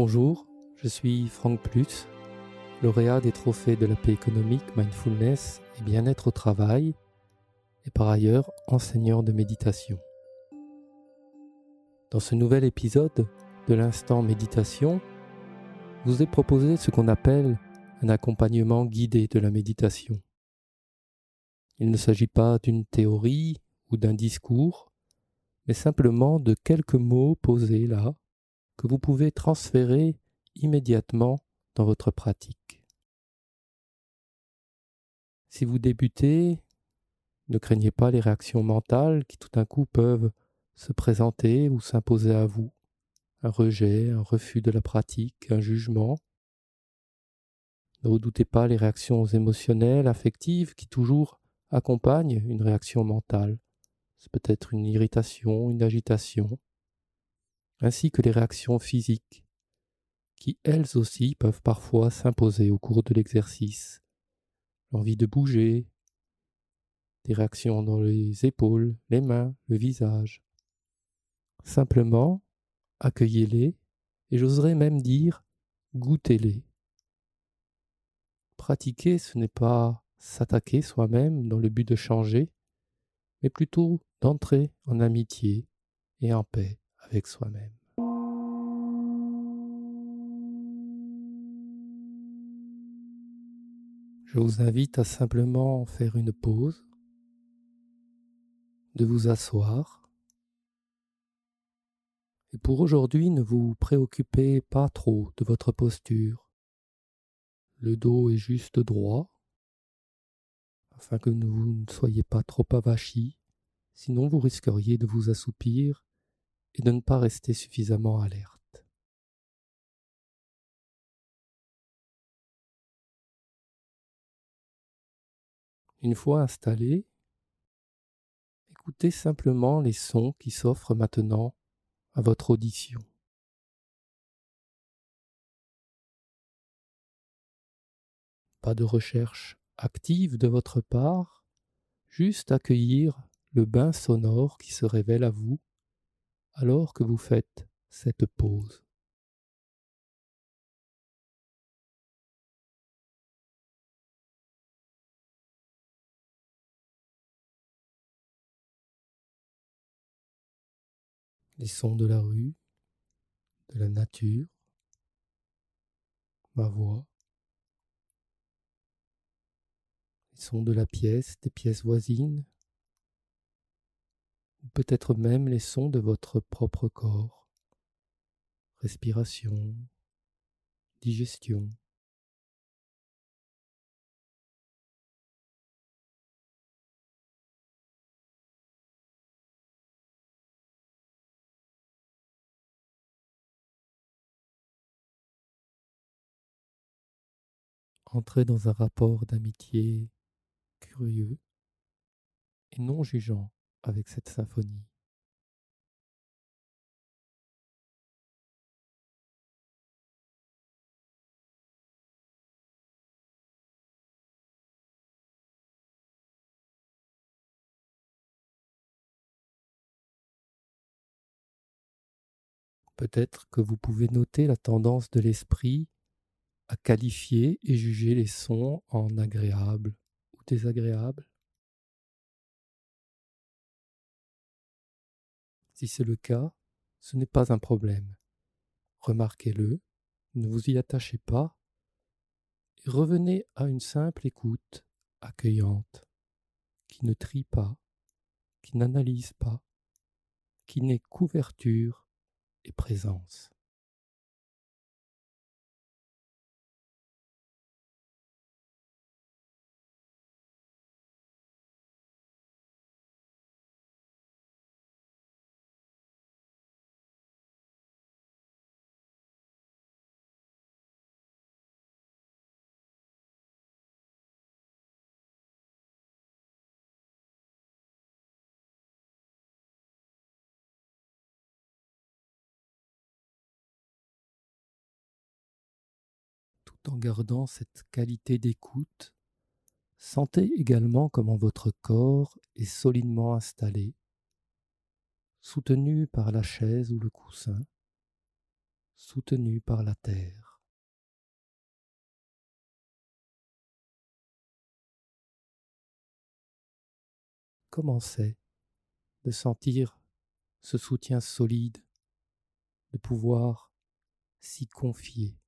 Bonjour, je suis Franck Plus, lauréat des trophées de la paix économique, mindfulness et bien-être au travail, et par ailleurs enseignant de méditation. Dans ce nouvel épisode de l'instant méditation, je vous ai proposé ce qu'on appelle un accompagnement guidé de la méditation. Il ne s'agit pas d'une théorie ou d'un discours, mais simplement de quelques mots posés là, que vous pouvez transférer immédiatement dans votre pratique. Si vous débutez, ne craignez pas les réactions mentales qui tout d'un coup peuvent se présenter ou s'imposer à vous. Un rejet, un refus de la pratique, un jugement. Ne redoutez pas les réactions émotionnelles, affectives qui toujours accompagnent une réaction mentale. C'est peut-être une irritation, une agitation, ainsi que les réactions physiques, qui elles aussi peuvent parfois s'imposer au cours de l'exercice. L'envie de bouger, des réactions dans les épaules, les mains, le visage. Simplement, accueillez-les et j'oserais même dire goûtez-les. Pratiquer, ce n'est pas s'attaquer soi-même dans le but de changer, mais plutôt d'entrer en amitié et en paix soi-même. Je vous invite à simplement faire une pause, de vous asseoir. Et pour aujourd'hui, ne vous préoccupez pas trop de votre posture. Le dos est juste droit, afin que vous ne soyez pas trop avachis, sinon vous risqueriez de vous assoupir et de ne pas rester suffisamment alerte. Une fois installé, écoutez simplement les sons qui s'offrent maintenant à votre audition. Pas de recherche active de votre part, juste accueillir le bain sonore qui se révèle à vous alors que vous faites cette pause. Les sons de la rue, de la nature, ma voix, les sons de la pièce, des pièces voisines, peut-être même les sons de votre propre corps, respiration, digestion. Entrez dans un rapport d'amitié curieux et non jugeant avec cette symphonie. Peut-être que vous pouvez noter la tendance de l'esprit à qualifier et juger les sons en agréables ou désagréables. Si c'est le cas, ce n'est pas un problème. Remarquez-le, ne vous y attachez pas, et revenez à une simple écoute accueillante, qui ne trie pas, qui n'analyse pas, qui n'est couverture et présence. En gardant cette qualité d'écoute, sentez également comment votre corps est solidement installé, soutenu par la chaise ou le coussin, soutenu par la terre. Commencez de sentir ce soutien solide, de pouvoir s'y confier,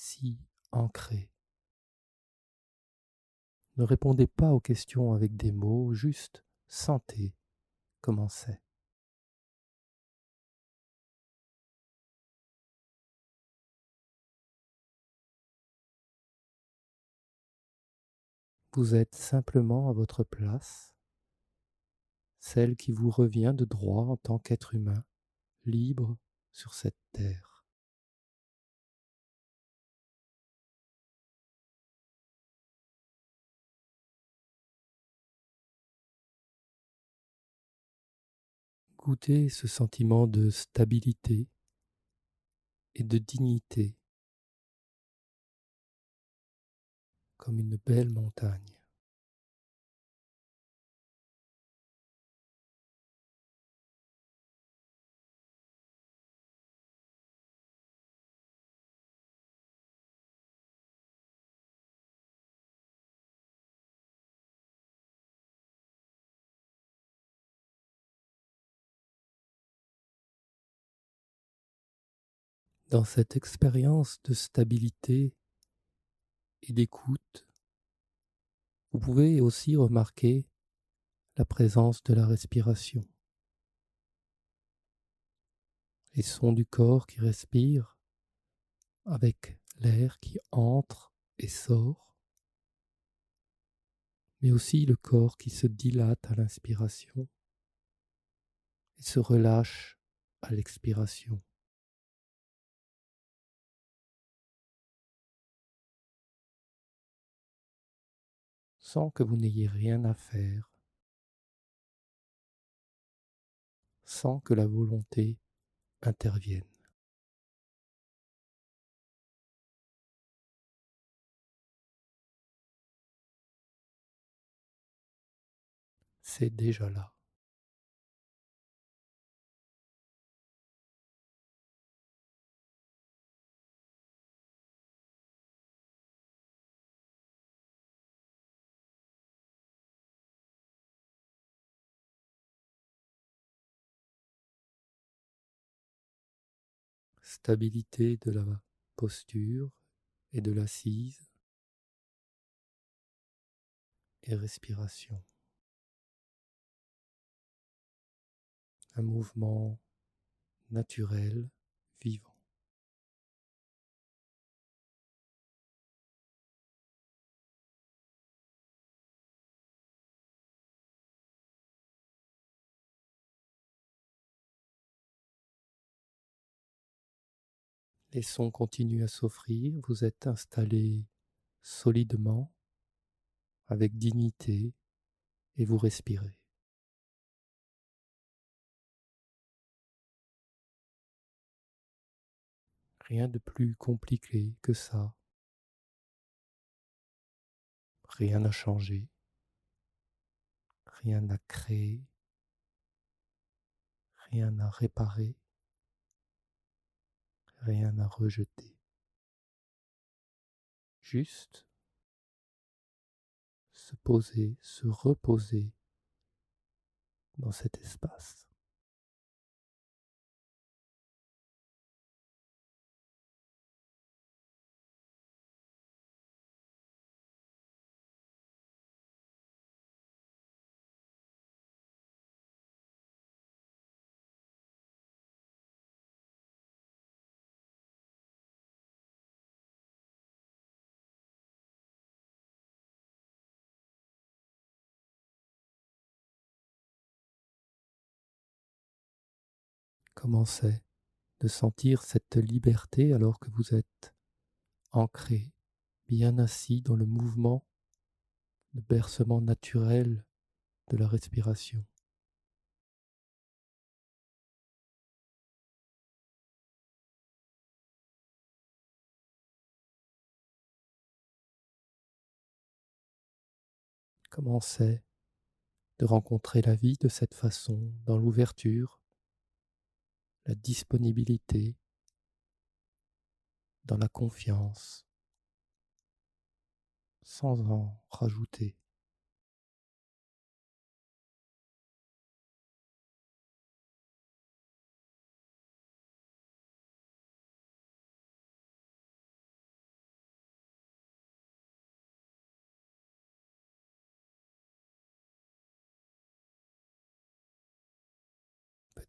s'y ancrer. Ne répondez pas aux questions avec des mots, juste sentez comment c'est. Vous êtes simplement à votre place, celle qui vous revient de droit en tant qu'être humain, libre sur cette terre. Goûtez ce sentiment de stabilité et de dignité comme une belle montagne. Dans cette expérience de stabilité et d'écoute, vous pouvez aussi remarquer la présence de la respiration, les sons du corps qui respire avec l'air qui entre et sort, mais aussi le corps qui se dilate à l'inspiration et se relâche à l'expiration. Sans que vous n'ayez rien à faire, sans que la volonté intervienne. C'est déjà là. Stabilité de la posture et de l'assise et respiration. Un mouvement naturel, vivant. Les sons continuent à s'offrir, vous êtes installé solidement, avec dignité, et vous respirez. Rien de plus compliqué que ça. Rien n'a changé. Rien n'a créé. Rien n'a réparé rien à rejeter. Juste se poser, se reposer dans cet espace. Commencez de sentir cette liberté alors que vous êtes ancré, bien assis dans le mouvement, le bercement naturel de la respiration. Commencez de rencontrer la vie de cette façon, dans l'ouverture, la disponibilité, dans la confiance, sans en rajouter.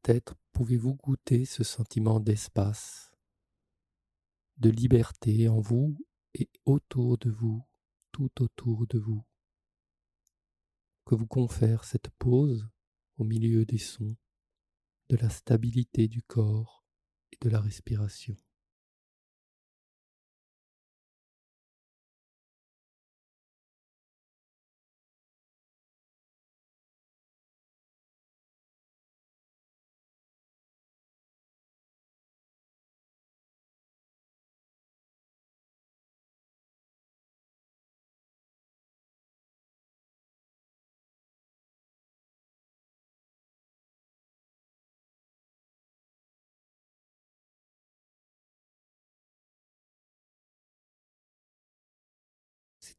Peut-être pouvez-vous goûter ce sentiment d'espace, de liberté en vous et autour de vous, tout autour de vous, que vous confère cette pause au milieu des sons, de la stabilité du corps et de la respiration.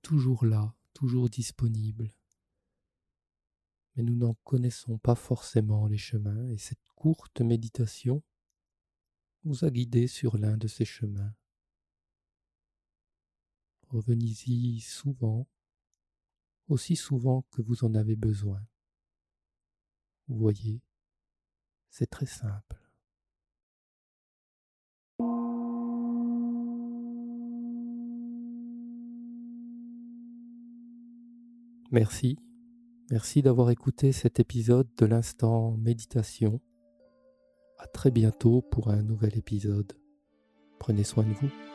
Toujours là, toujours disponible. Mais nous n'en connaissons pas forcément les chemins et cette courte méditation vous a guidé sur l'un de ces chemins. Revenez-y souvent, aussi souvent que vous en avez besoin. Vous voyez, c'est très simple. Merci. Merci d'avoir écouté cet épisode de l'instant méditation. À très bientôt pour un nouvel épisode. Prenez soin de vous.